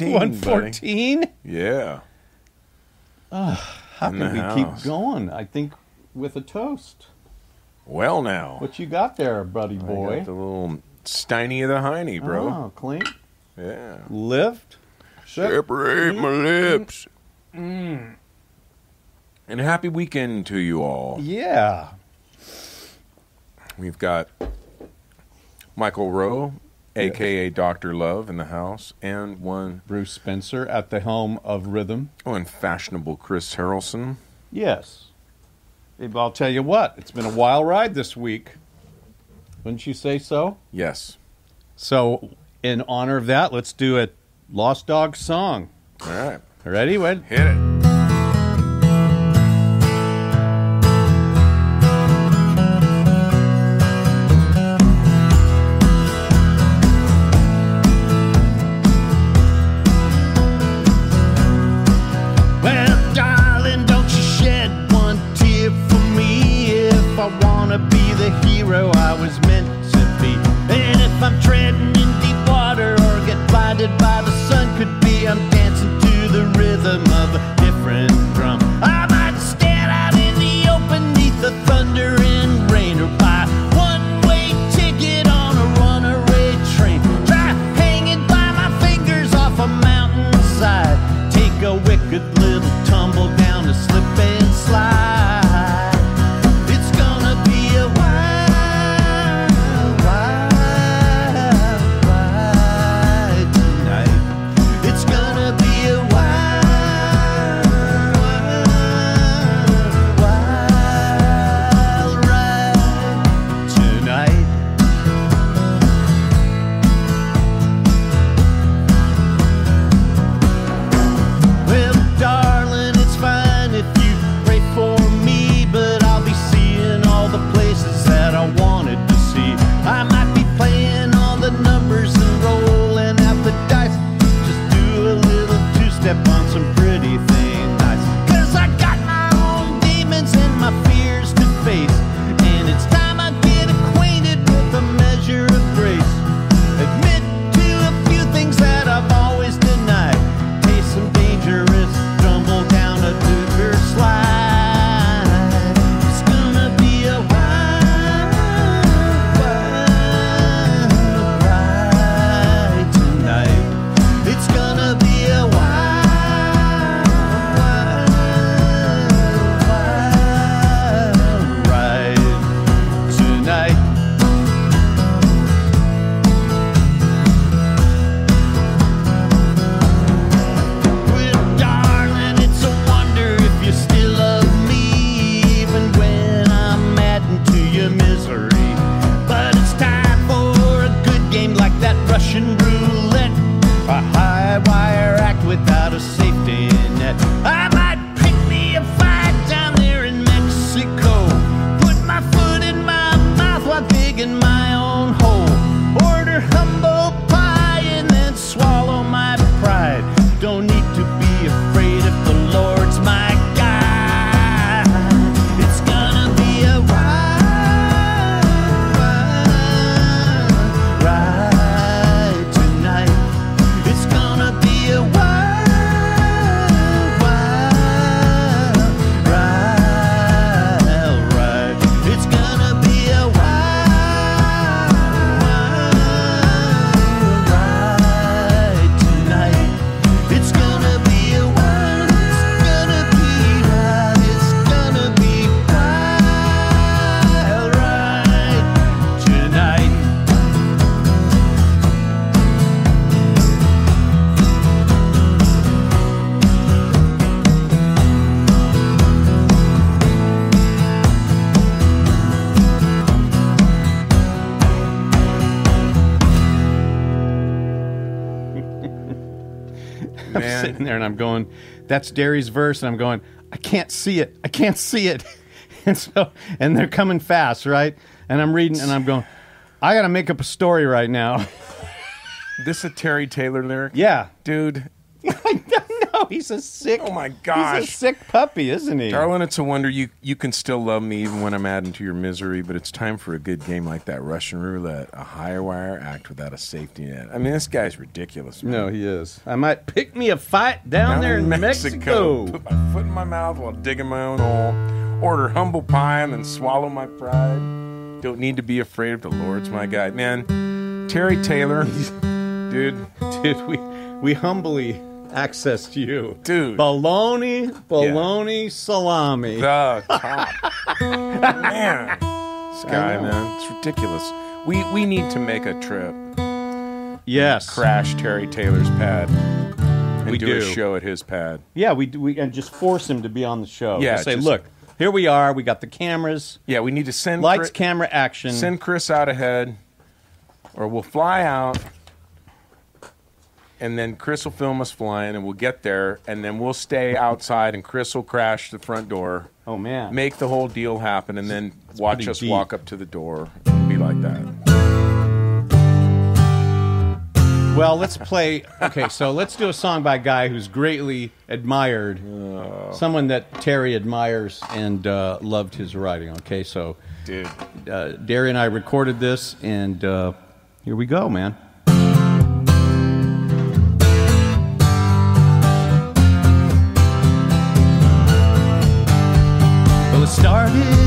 114. 114? Yeah. Uh, how In can we house. keep going? I think with a toast. Well, now. What you got there, buddy boy? the little Steiny of the Heiny, bro. Oh, clean. Yeah. Lift. Separate my mm-hmm. lips. Mm. And happy weekend to you all. Yeah. We've got Michael Roe aka Doctor Love in the house, and one Bruce Spencer at the helm of rhythm. Oh, and fashionable Chris Harrelson. Yes, I'll tell you what. It's been a wild ride this week. Wouldn't you say so? Yes. So, in honor of that, let's do a Lost Dog song. All right. Ready? When hit it. there and I'm going, that's Derri's verse. And I'm going, I can't see it. I can't see it. and so, and they're coming fast, right? And I'm reading and I'm going, I got to make up a story right now. this a Terry Taylor lyric? Yeah. Dude. know. He's a sick. Oh, my gosh, He's a sick puppy, isn't he? Darling, it's a wonder you, you can still love me even when I'm adding to your misery, but it's time for a good game like that Russian roulette, a higher wire act without a safety net. I mean, this guy's ridiculous. Man. No, he is. I might pick me a fight down, there in Mexico. Put my foot in my mouth while digging my own hole. Order humble pie and then swallow my pride. Don't need to be afraid of the Lord's my guide. Man, Terry Taylor, dude, Dude, we we humbly accessed you, Dude. Baloney, baloney, salami. the top. man, guy, man, it's ridiculous. We we need to make a trip, yes, crash Terry Taylor's pad, and We do, a show at his pad. Yeah, we do- we and just force him to be on the show. Yeah, Just say, just- look, here we are. We got the cameras, Yeah, we need to send lights, Chris- camera, action. Send Chris out ahead, or we'll fly out, and then Chris will film us flying, and we'll get there, and then we'll stay outside, and Chris will crash the front door, oh man, make the whole deal happen, and then watch us deep. walk up to the door. It'll be like that. Well, let's play. Okay, so let's do a song by a guy who's greatly admired, someone that Terry admires and uh, loved his writing. Okay, so Dude. uh, Derri and I recorded this, and uh, here we go, man. Started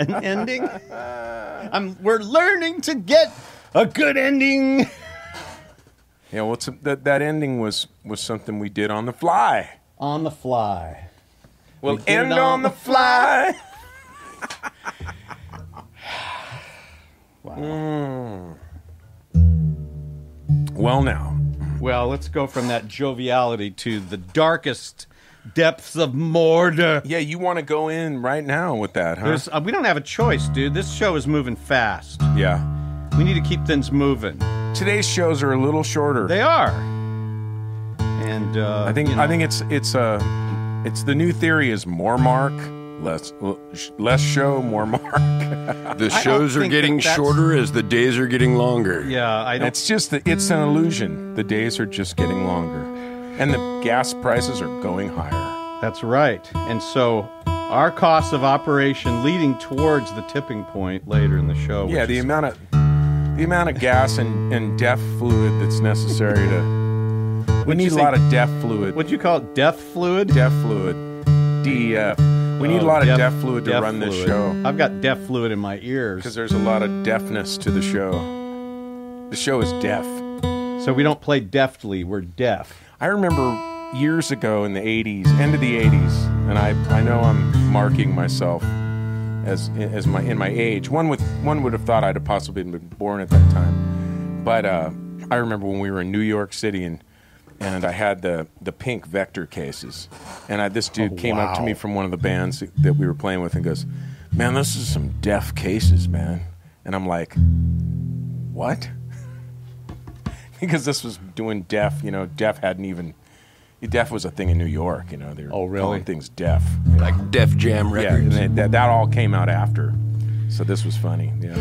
an ending. I'm. We're learning to get a good ending. Yeah, well, it's, that that ending was was something we did on the fly. On the fly. We'll did end on on the the fly. Wow. Mm. Well, now, Well, let's go from that joviality to the darkest depths of Mordor. yeah, you want to go in right now with that, huh? There's, uh, we don't have a choice, dude. This show is moving fast. yeah. We need to keep things moving. Today's shows are a little shorter. They are. And uh, I think you know, I think it's it's uh it's the new theory is more mark, less less show, more mark. The don't shows are think getting that that's- shorter as the days are getting longer. Yeah, I don't. it's just that it's an illusion. The days are just getting longer, and the gas prices are going higher. That's right. And so our costs of operation leading towards the tipping point later in the show. Yeah, the amount of the amount of gas and, and DEF fluid that's necessary to. We need a lot of DEF fluid. What'd you call it? Death fluid? DEF fluid. DEF. We need a Oh, lot of deaf- fluid to deaf run this fluid. show I've got deaf fluid in my ears. because there's a lot of deafness to the show. The show is deaf. So we don't play deftly, we're deaf. I remember years ago in the 80s, end of the 80s, and I, I know I'm marking myself as as my in my age. One would one would have thought I'd have possibly been born at that time, but uh, I remember when we were in New York City and and I had the the pink Vector cases, and I, this dude Oh, came up to me from one of the bands that we were playing with and goes, "Man, this is some deaf cases, man," and I'm like, "What?" because this was doing deaf. You know, deaf hadn't even. Deaf was a thing in New York. You know, they were Oh, really? calling things deaf. Like Def Jam Yeah, Records. and that, that, that all came out after. So this was funny. Yeah,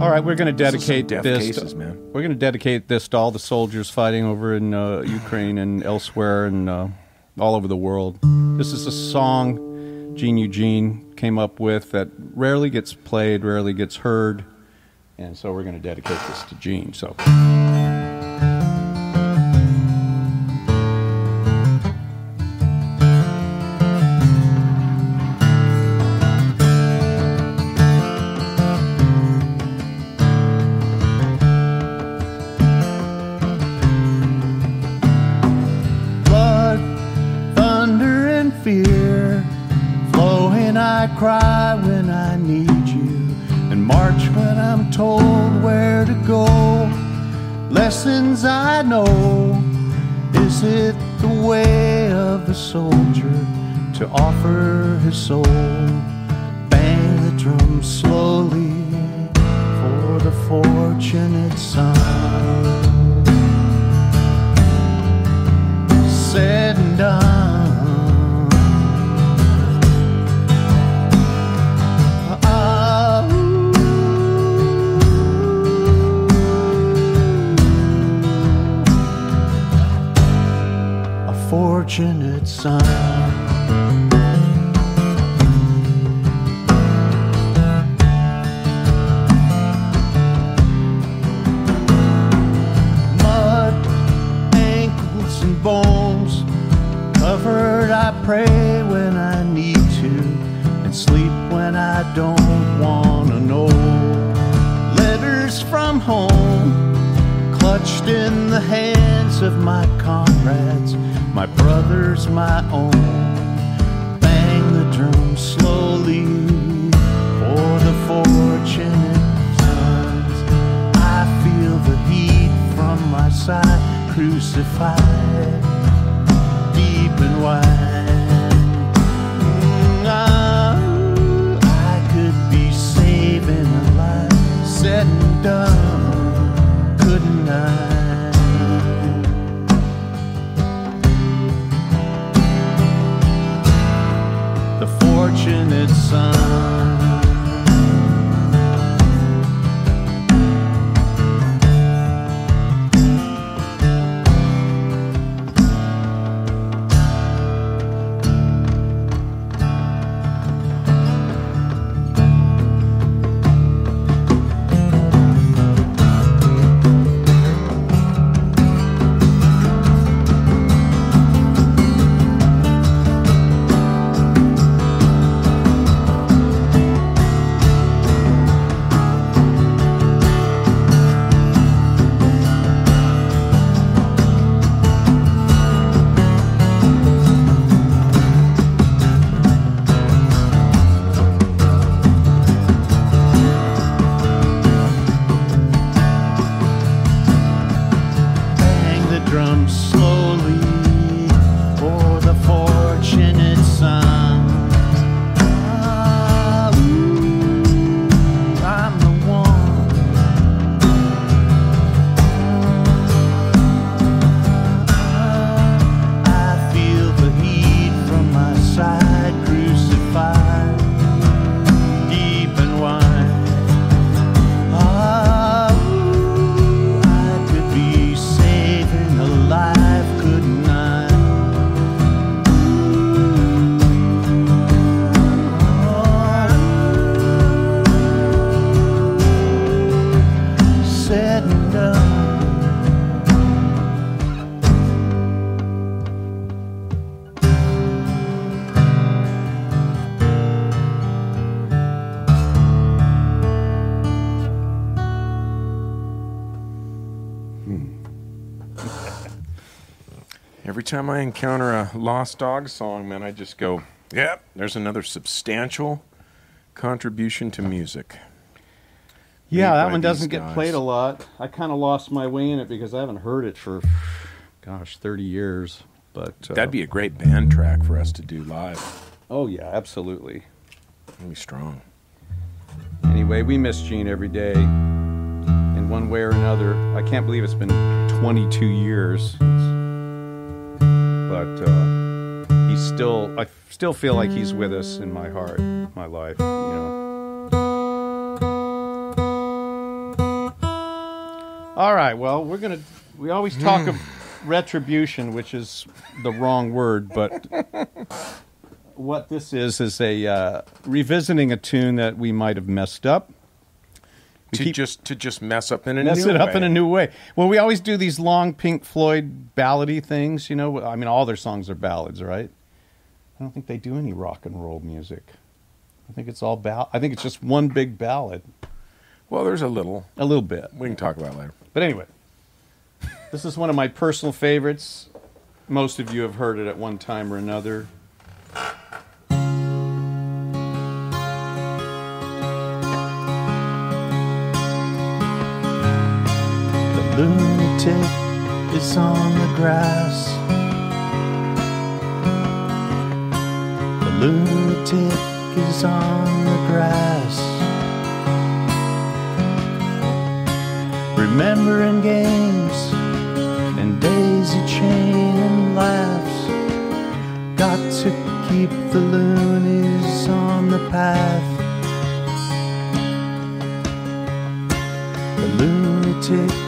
All right, we're going to This is some dedicate deaf this. cases, man. We're going to dedicate this to all the soldiers fighting over in uh, Ukraine and elsewhere and uh, all over the world. This is a song Gene Eugene came up with that rarely gets played, rarely gets heard, and so we're going to dedicate this to Gene. So. To offer his soul? Bang the drum slowly for the fortunate son said and done. Ah. A fortunate son. Hands of my comrades, my brothers, my own. Bang the drum slowly for the fortunate sons. I feel the heat from my side, crucified deep and wide. I could be saving a life, said and done, couldn't I? Son. Every time I encounter a Lost Dog song, man, I just go, "Yep, there's another substantial contribution to music." Yeah, that one doesn't these get played a lot. I kind of lost my way in it because I haven't heard it for, gosh, 30 years. But uh, That'd be a great band track for us to do live. Oh yeah, absolutely. That'd be strong. Anyway, we miss Gene every day, in one way or another. I can't believe it's been 22 years, but uh, he's still. I still feel like he's with us in my heart, my life. You know. All right. Well, we're gonna. We always talk of retribution, which is the wrong word, but what this is is a uh, revisiting a tune that we might have messed up. We to just to just mess up in a mess new it up way. in a new way. Well, we always do these long Pink Floyd ballady things. You know, I mean, all their songs are ballads, right? I don't think they do any rock and roll music. I think it's all ball. I think it's just one big ballad, Well, there's a little. a little bit. We can talk about it later. But anyway, this is one of my personal favorites. Most of you have heard it at one time or another. Lunatic is on the grass. The lunatic is on the grass. Remembering games and daisy chain and laughs. Got to keep the loonies on the path. The lunatic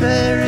And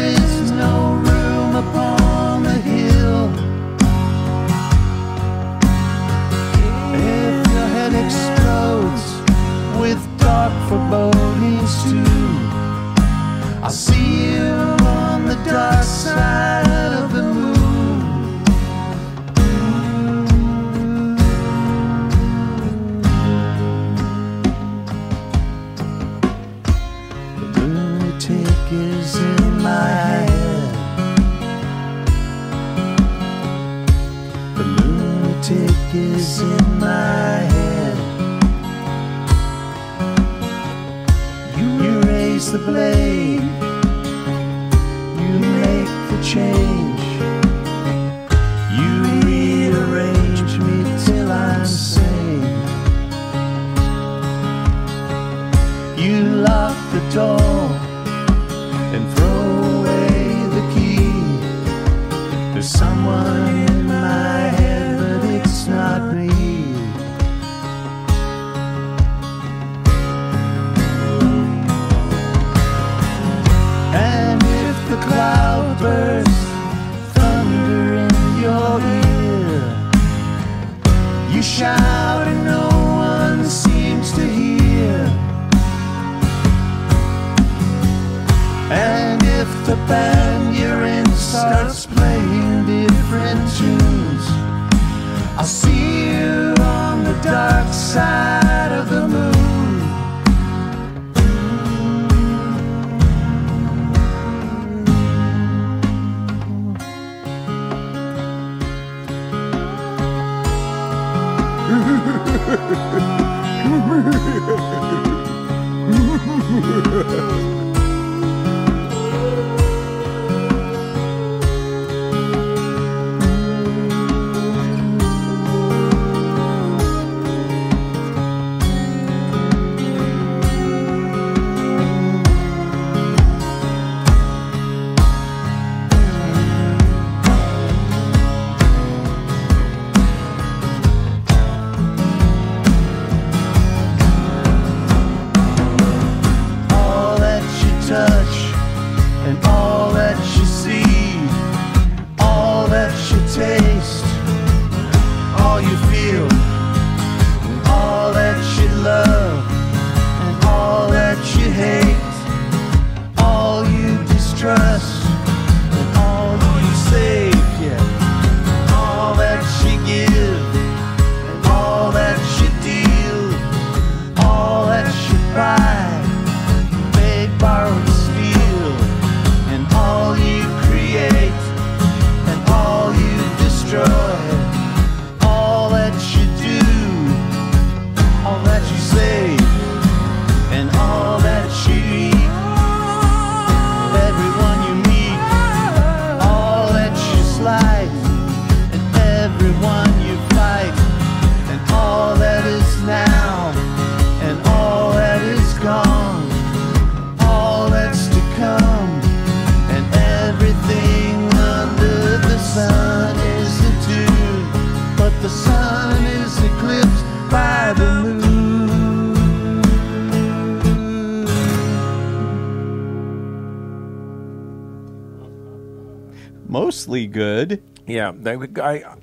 Mostly good. Yeah, they, I,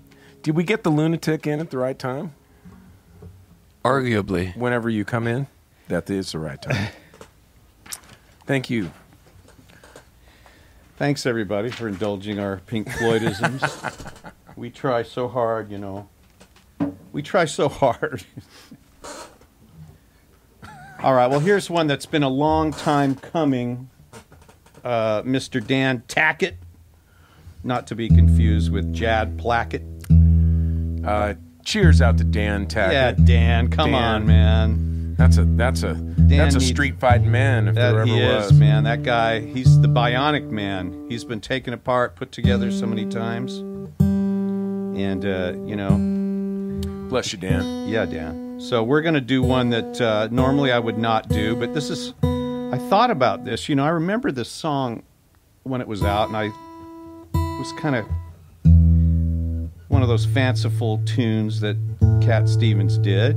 did we get the lunatic in at the right time? Arguably. Whenever you come in, that is the right time. Thank you. Thanks everybody for indulging our Pink Floydisms. we try so hard, you know. We try so hard. All right, well here's one that's been a long time coming. Uh, Mr. Dan Tackett, not to be confused with Jad Plackett. Uh, cheers out to Dan Tackett. Yeah, Dan, come Dan. on, man. That's a that's a that's a street fighting man if there ever he was. is, man. That guy, he's the bionic man. He's been taken apart, put together so many times. And, uh, you know, Bless you, Dan. yeah, Dan. So we're going to do one that uh, normally I would not do, but this is. I thought about this. You know, I remember this song when it was out, and I was kind of one of those fanciful tunes that Cat Stevens did.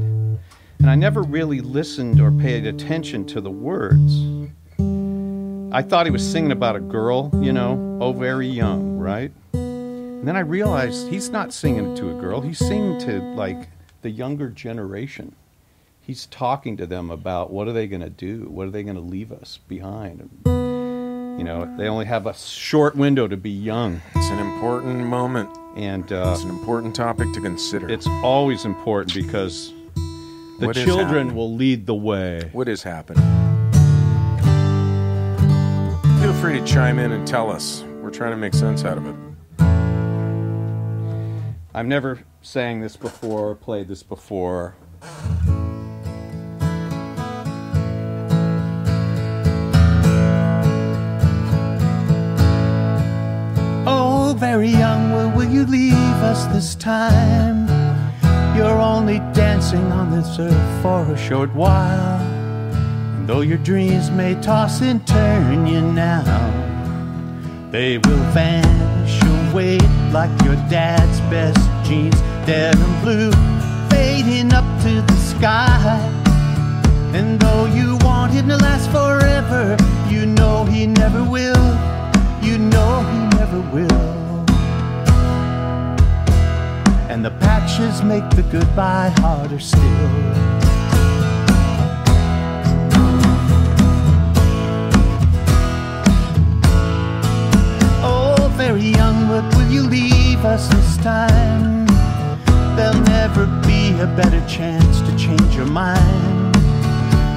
And I never really listened or paid attention to the words. I thought he was singing about a girl, you know, oh, very young, right? And then I realized he's not singing to a girl, he's singing to like the younger generation. He's talking to them about what are they going to do? What are they going to leave us behind? You know, they only have a short window to be young. It's an important moment. And uh, It's an important topic to consider. it's always important because the What children will lead the way. what is happening. Feel free to chime in and tell us. We're trying to make sense out of it. I've never sang this before, played this before. Very young, will, will you leave us this time? You're only dancing on this earth for a short while. And though your dreams may toss and turn you now, they will vanish away like your dad's best jeans, denim blue, fading up to the sky. And though you want him to last forever, make the goodbye harder still. Oh, very young, but will you leave us this time? There'll never be a better chance to change your mind.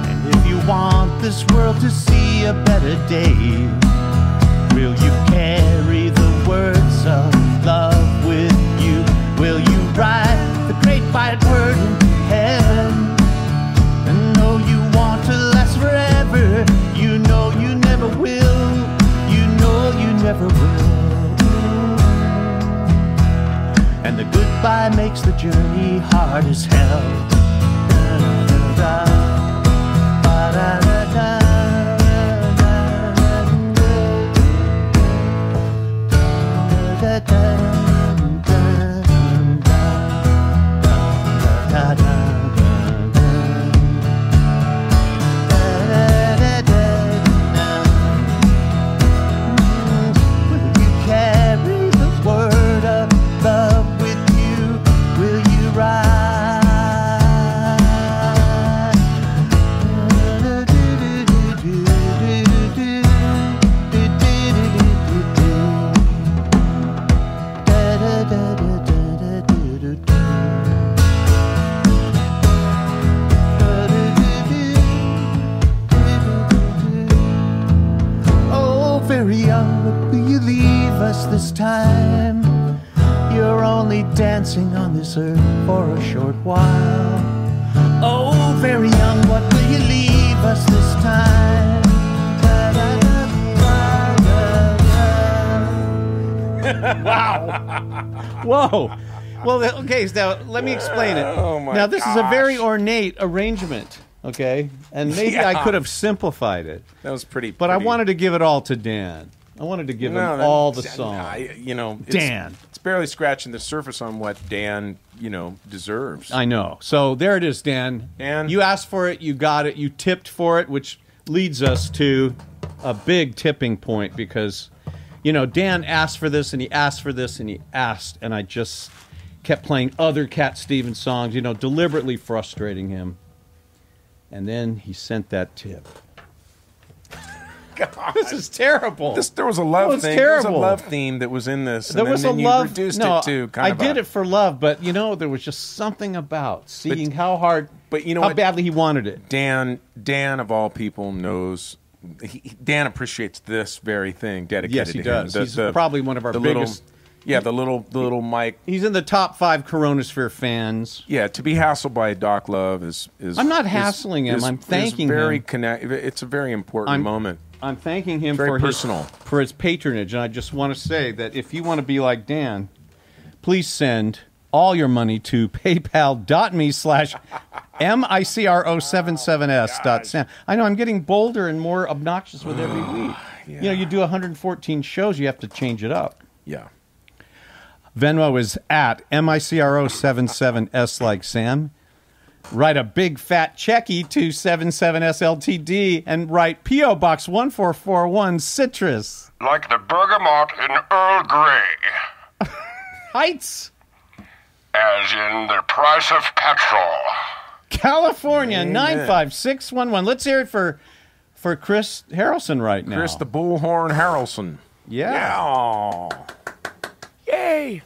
And if you want this world to see a better day, will you carry the words of love with you? Will you write word in heaven? And know you want to last forever. You know you never will. You know you never will. And the goodbye makes the journey hard as hell. Da-da-da-da. Ba-da-da-da. Whoa. Well, okay. So now let me explain it. Oh, my now this is a very gosh. ornate arrangement. Okay, and maybe I could have simplified it, That was pretty. but I pretty- wanted to give it all to Dan. I wanted to give him that- all the song. I- you know, it's, Dan. It's barely scratching the surface on what Dan, you know, deserves. I know. So there it is, Dan. Dan. You asked for it, you got it, you tipped for it, which leads us to a big tipping point because, you know, Dan asked for this and he asked for this and he asked, and I just kept playing other Cat Stevens songs, you know, deliberately frustrating him. And then he sent that tip. God. This is terrible. This, there was a love thing. There was a love theme that was in this. and there then- was a then you love. reduced no, it to kind I did a- it for love, but you know, there was just something about seeing how hard, but you know how what? badly he wanted it. Dan, Dan of all people knows. He, Dan appreciates this very thing dedicated Yes, he to him. does. He's probably one of our the little- biggest- yeah, the little, the little mic. He's in the top five CoROEnosphere fans. Yeah, to be hassled by a Doc Love is is. I'm not is- hassling him, is- I'm is thanking very him. Connect, it's a very important I'm- moment. I'm thanking him Very for personal. his for his patronage, and I just want to say that if you want to be like Dan, please send all your money to paypal.me slash micro77s dot sam. I know I'm getting bolder and more obnoxious with every week. You know, you do 114 shows, you have to change it up. Yeah. Venmo is at MICRO77S like Sam. Write a big fat checky to 77SLTD and write P.O. Box 1441 Citrus Like the bergamot in Earl Grey, Heights, as in the price of petrol. California 95611. Let's hear it for for Chris Harrelson right now. Chris the Bullhorn Harrelson. yeah. Yeah. Yay.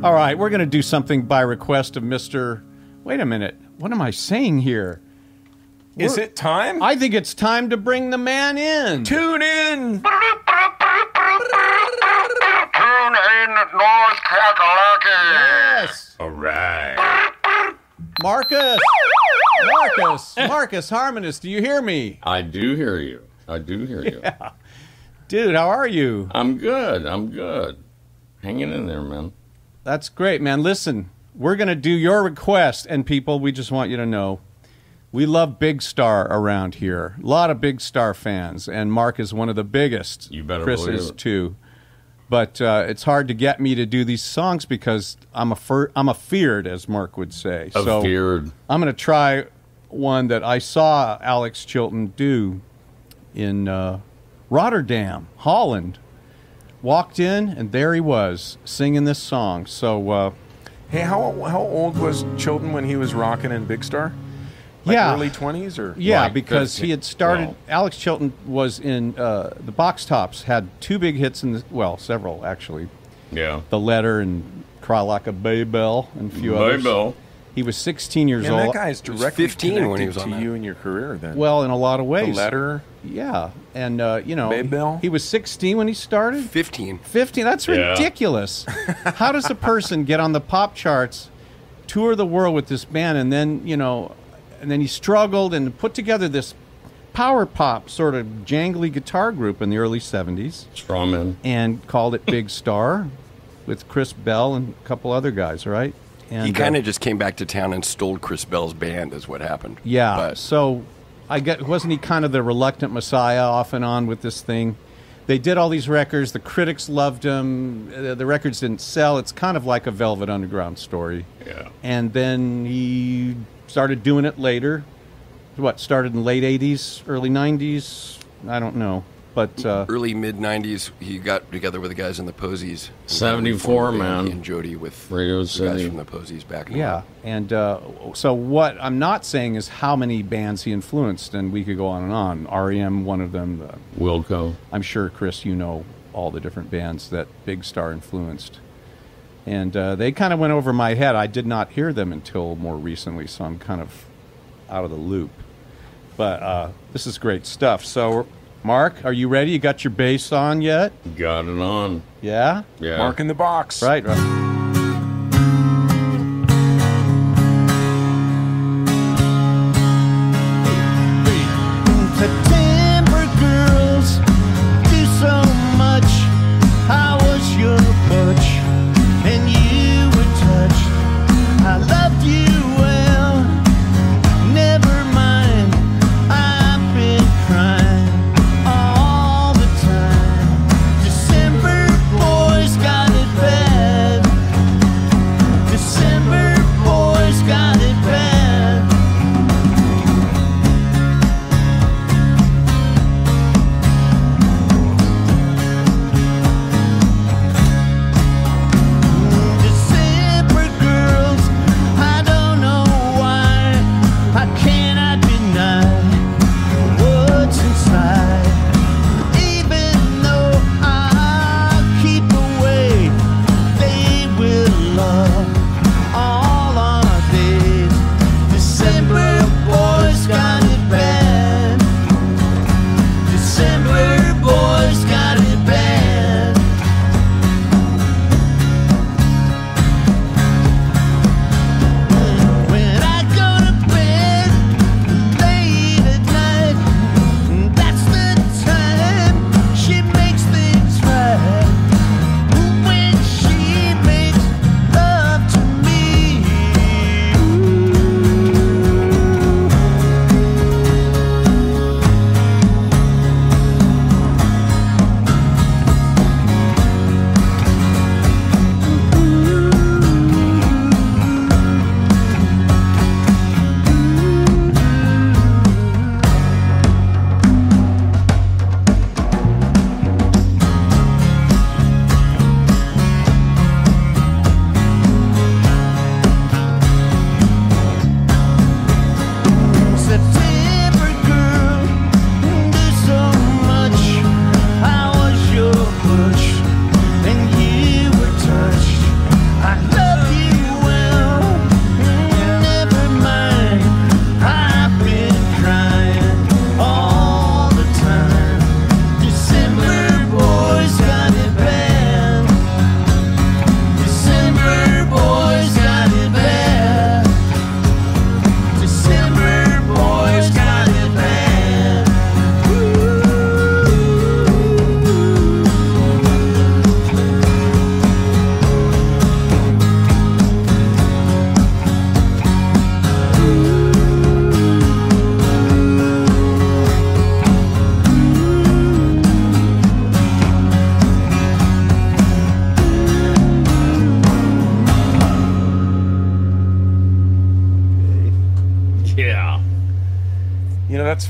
All right, we're going to do something by request of Mr. Wait a minute. What am I saying here? Is it time? I think it's time to bring the man in. Tune in. Tune in North Kakalaki. Yes. All right. Marcus! Marcus! Marcus Harmonist, do you hear me? I do hear you. I do hear you. Dude, how are you? I'm good. I'm good. Hanging in there, man. That's great, man. Listen, we're going to do your request, and people, we just want you to know we love Big Star around here. A lot of Big Star fans, and Mark is one of the biggest. You better Chris believe is it. too. But uh, it's hard to get me to do these songs because I'm a fir- I'm a feared, as Mark would say. A so feared. I'm going to try one that I saw Alex Chilton do in uh, Rotterdam, Holland. Walked in, and there he was singing this song. So, uh, Hey, how how old was Chilton when he was rocking in Big Star? Like Yeah. early twenties or yeah, Like because 15. he had started. Well. Alex Chilton was in uh, the Box Tops, had two big hits in the well, several actually. Yeah. The Letter and Cry Like a Baybell and a few others. Bill. He was 16 years Man, old. that guy's directly 15 when he was on to that. you in your career. Then well, in a lot of ways the letter. Yeah, and uh, you know, Baybell? he was 16 when he started. 15. 15. That's Yeah. ridiculous. How does a person get on the pop charts, tour the world with this band, and then, you know, and then he struggled and put together this power pop sort of jangly guitar group in the early 70s Strawman. and called it Big Star with Chris Bell and a couple other guys, right? And, He kind uh, of just came back to town and stole Chris Bell's band, is what happened. Yeah. But so I get wasn't he kind of the reluctant messiah off and on with this thing? They did all these records. The critics loved them. Uh, the records didn't sell. It's kind of like a Velvet Underground story. Yeah. And then he started doing it later. What started in late '80s, early '90s? I don't know, but uh, early mid 90s, he got together with the guys in the Posies. 74, man. and Jody with Radio the guys from the Posies back in the yeah. And uh, so what I'm not saying is how many bands he influenced, and we could go on and on. REM, one of them. Uh, Wilco. I'm sure, Chris, you know all the different bands that Big Star influenced. And uh, they kind of went over my head. I did not hear them until more recently, so I'm kind of out of the loop. But uh, this is great stuff. So, Mark, are you ready? You got your bass on yet? Got it on. Yeah. Yeah. Mark in the box. Right. right.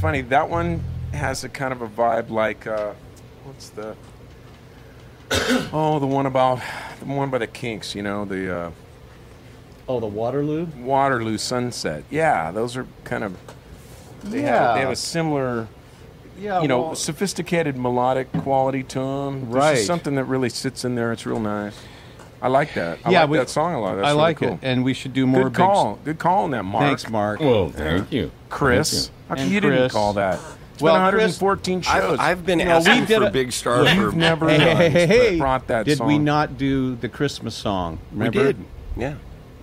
Funny. That one has a kind of a vibe like, uh, what's the. oh, the one about. The one by the Kinks, you know, the uh, Oh, the Waterloo. Waterloo Sunset. Yeah, those are kind of. They, have, they have a similar, Yeah. you know, well, sophisticated melodic quality to them. Right. something that really sits in there. It's real nice. I like that. I yeah, like we- that song a lot. That's I really like cool. it, and we should do more. Good big call. Good call on that, Mark. Thanks, Mark. Well, thank you. Chris. How come And you didn't call that? It's Well, been Chris- 114 shows. I've, I've been You know, we asking did for a- Big Star for You've never Hey, hey, hey, hey! brought that Did we not do the Christmas song? We did. Yeah.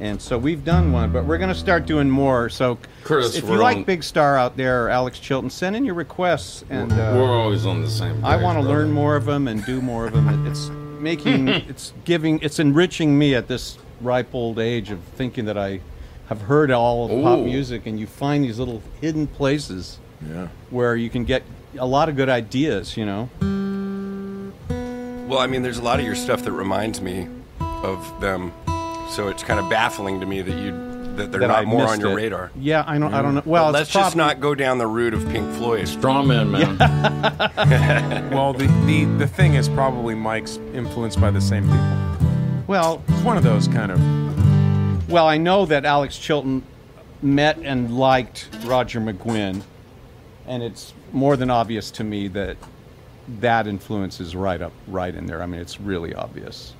And so we've done one, but we're going to start doing more. So, Chris, if you like on- Big Star out there, Alex Chilton, send in your requests, and uh, We're always on the same. I want to learn more of them and do more of them. It's making, it's giving, it's enriching me at this ripe old age of thinking that I have heard all of pop music, and you find these little hidden places Yeah. where you can get a lot of good ideas. You know. Well, I mean, there's a lot of your stuff that reminds me of them, so it's kind of baffling to me that you that they're that not I more on your it. radar. Yeah, I don't. I don't know. Mm. Well, But let's just not go down the route of Pink Floyd. Strawman, man. Well, the, the, the thing is probably Mike's influenced by the same people. Well, It's one of those kind of. Well, I know that Alex Chilton met and liked Roger McGuinn, and it's more than obvious to me that that influence is right up, right in there. I mean, it's really obvious.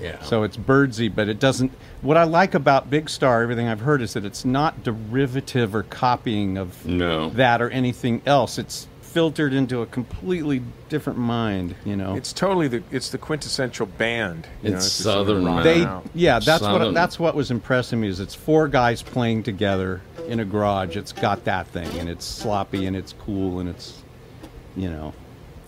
Yeah. So it's Byrdsy, but it doesn't. What I like about Big Star, everything I've heard, is that it's not derivative or copying of No. that or anything else. It's filtered into a completely different mind. You know, It's totally the it's the quintessential band. you know, It's just sort of Southern, rocking they out. yeah that's what that's what was impressing me is it's four guys playing together in a garage it's got that thing and it's sloppy and it's cool and it's you know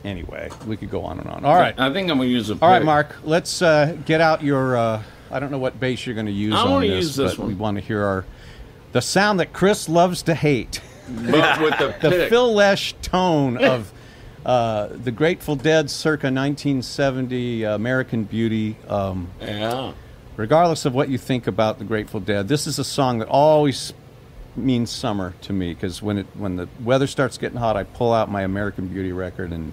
anyway we could go on and on all right I think I'm gonna use a. all right mark let's uh, get out your uh, i don't know what bass you're going to use I on wanna this, use this but we want to hear our the sound that chris loves to hate But with the, the pick. phil lesh tone of uh, the grateful dead circa 1970 uh, american beauty um, Yeah. regardless of what you think about the Grateful Dead, this is a song that always means summer to me because when it when the weather starts getting hot, I pull out my American Beauty record and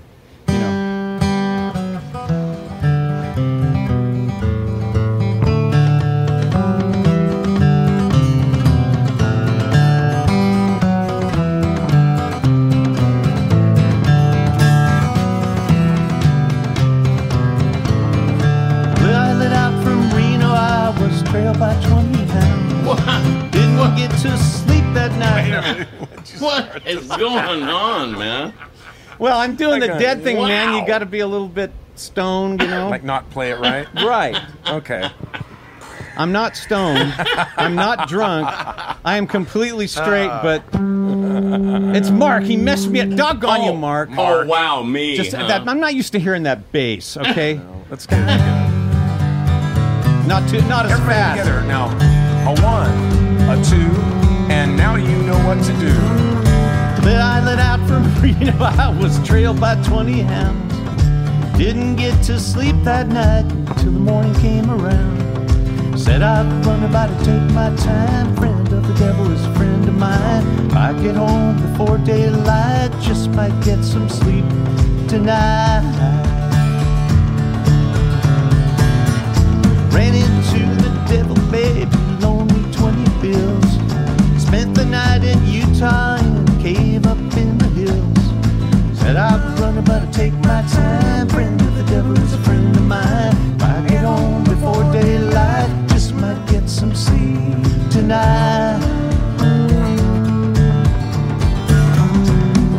going on, man? Well, I'm doing the a- dead thing, man. You Wow. got to be a little bit stoned, you know. like not play it right. right. Okay. I'm not stoned. I'm not drunk. I am completely straight, ah. but it's Mark. He messed me up. Doggone you, oh. Mark. Oh wow, me. Just huh? that, I'm not used to hearing that bass. Okay, Let's get it not too, not as Everybody fast. together now. A one, a two, and now you know what to do. But I lit out from Reno, I was trailed by 20 hounds. Didn't get to sleep that night until the morning came around. Said I'd run about to take my time. Friend of the devil is a friend of mine. If I get home before daylight, just might get some sleep tonight. Ran into time. Friend of the devil is a friend of mine. If I get home before daylight, just might get some sleep tonight.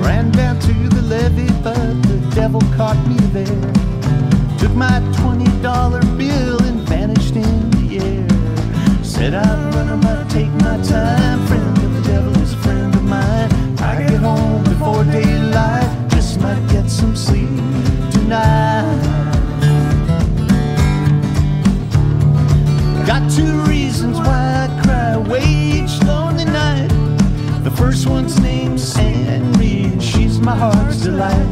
Ran down to the levee, but the devil caught me there. Took my $20 bill and vanished in the air. Said I'd run about to take my time. Friend Got two reasons why I cry away each lonely night. The first one's named Anne Reed, she's my heart's delight.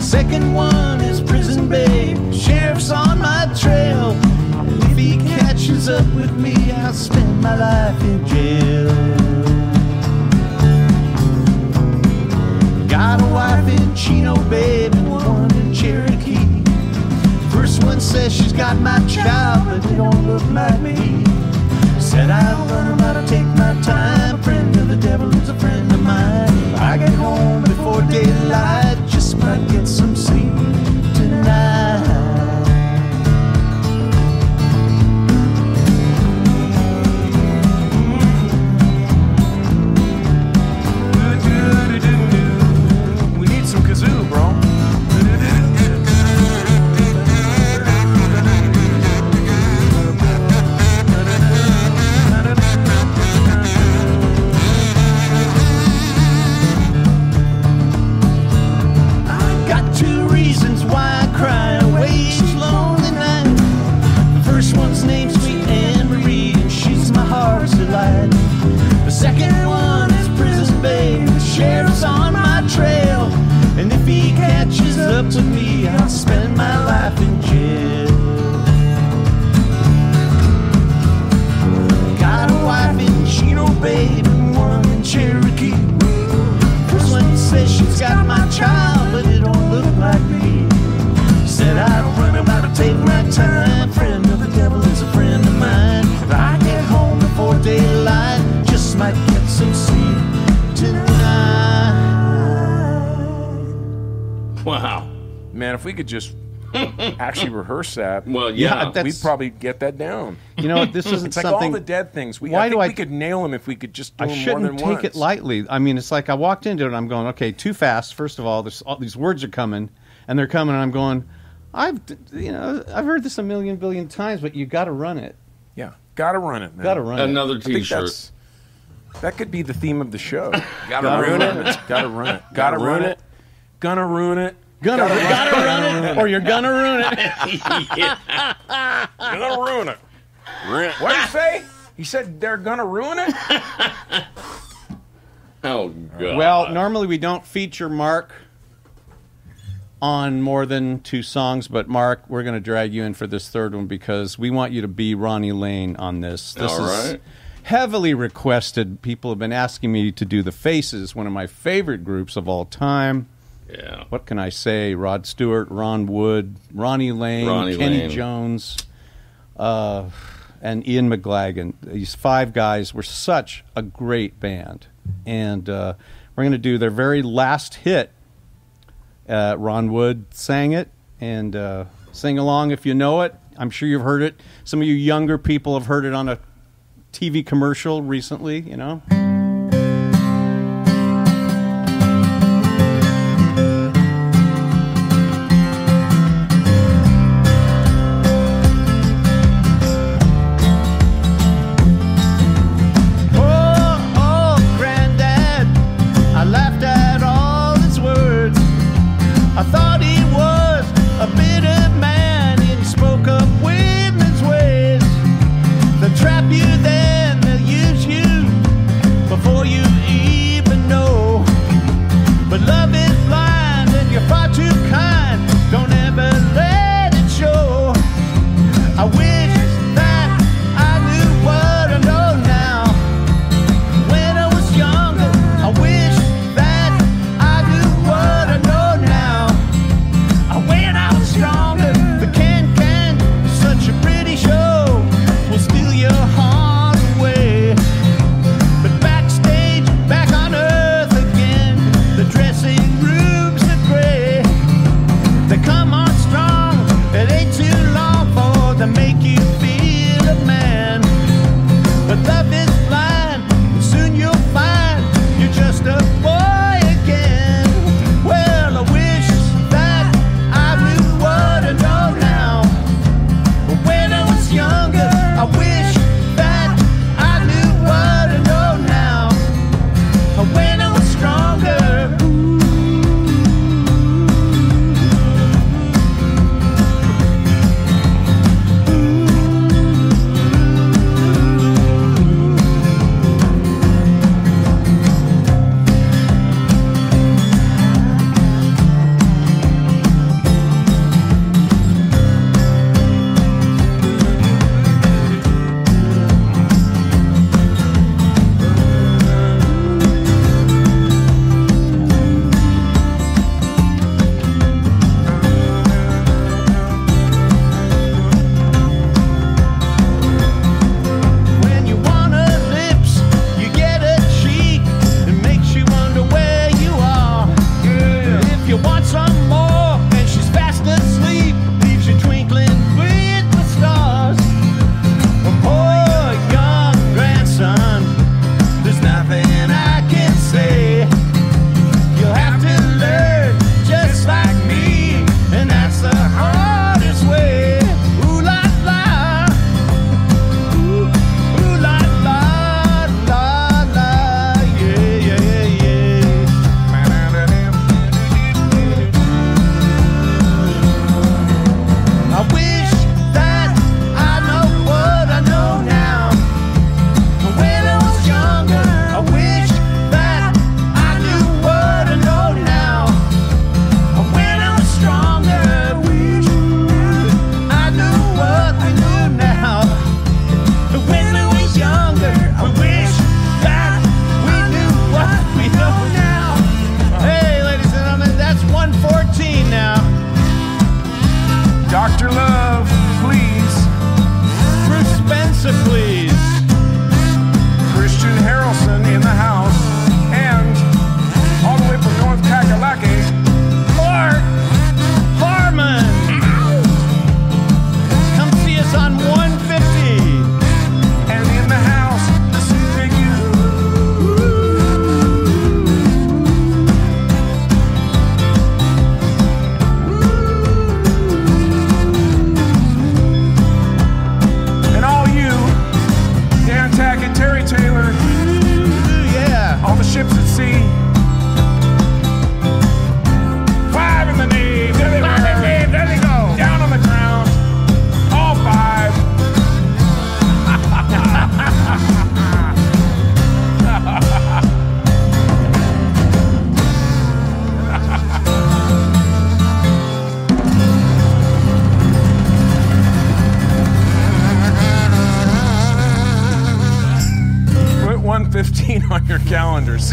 Second one is Prison Babe, sheriff's on my trail. And if he catches up with me, I'll spend my life in jail. Got a wife in Chino, babe, and one in Cherokee. One says she's got my child, but they don't look like me. Said I'll run about to take my time. Friend of the devil is a friend of mine. Actually rehearse that, Well, Yeah, yeah. we'd probably get that down. You know, this isn't It's like something. all the dead things. We, Why I do I- we could nail them if we could just do I shouldn't than take once. it lightly. I mean, it's like I walked into it and I'm going, okay, too fast. First of all, all these words are coming and they're coming and I'm going, I've you know, I've heard this a million billion times, but you got to run it. Yeah, gotta run it. Man. Got to run it. Another I T-shirt. that could be the theme of the show. Gotta ruin it. Gotta run it. Gotta run it. Gonna ruin it. Gonna, gotta, run it, or you're gonna ruin it. you're Gonna ruin it. Ruin What did he say? He said they're gonna ruin it. Oh god. Well, normally we don't feature Mark on more than two songs, but Mark, we're going to drag you in for this third one because we want you to be Ronnie Lane on this. This All is right. heavily requested. People have been asking me to do the Faces, one of my favorite groups of all time. Yeah. What can I say? Rod Stewart, Ron Wood, Ronnie Lane, Ronnie Kenny Lane. Jones, uh, and Ian McLagan. These five guys were such a great band. And uh, we're going to do their very last hit. Uh, Ron Wood sang it, and uh, sing along if you know it. I'm sure you've heard it. Some of you younger people have heard it on a TV commercial recently, you know. I thought he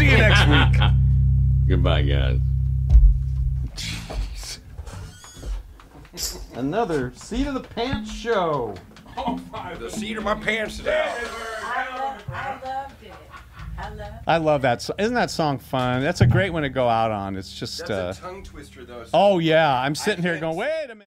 See you next week. Goodbye, guys. Another seat of the pants show. Oh my! The seat of my pants is out. I, lo- I loved it. I loved I love that. So- Isn't that song fun? That's a great one to go out on. It's just. That's Uh, a tongue twister, though. so- oh yeah, I'm sitting here can't going, wait a minute.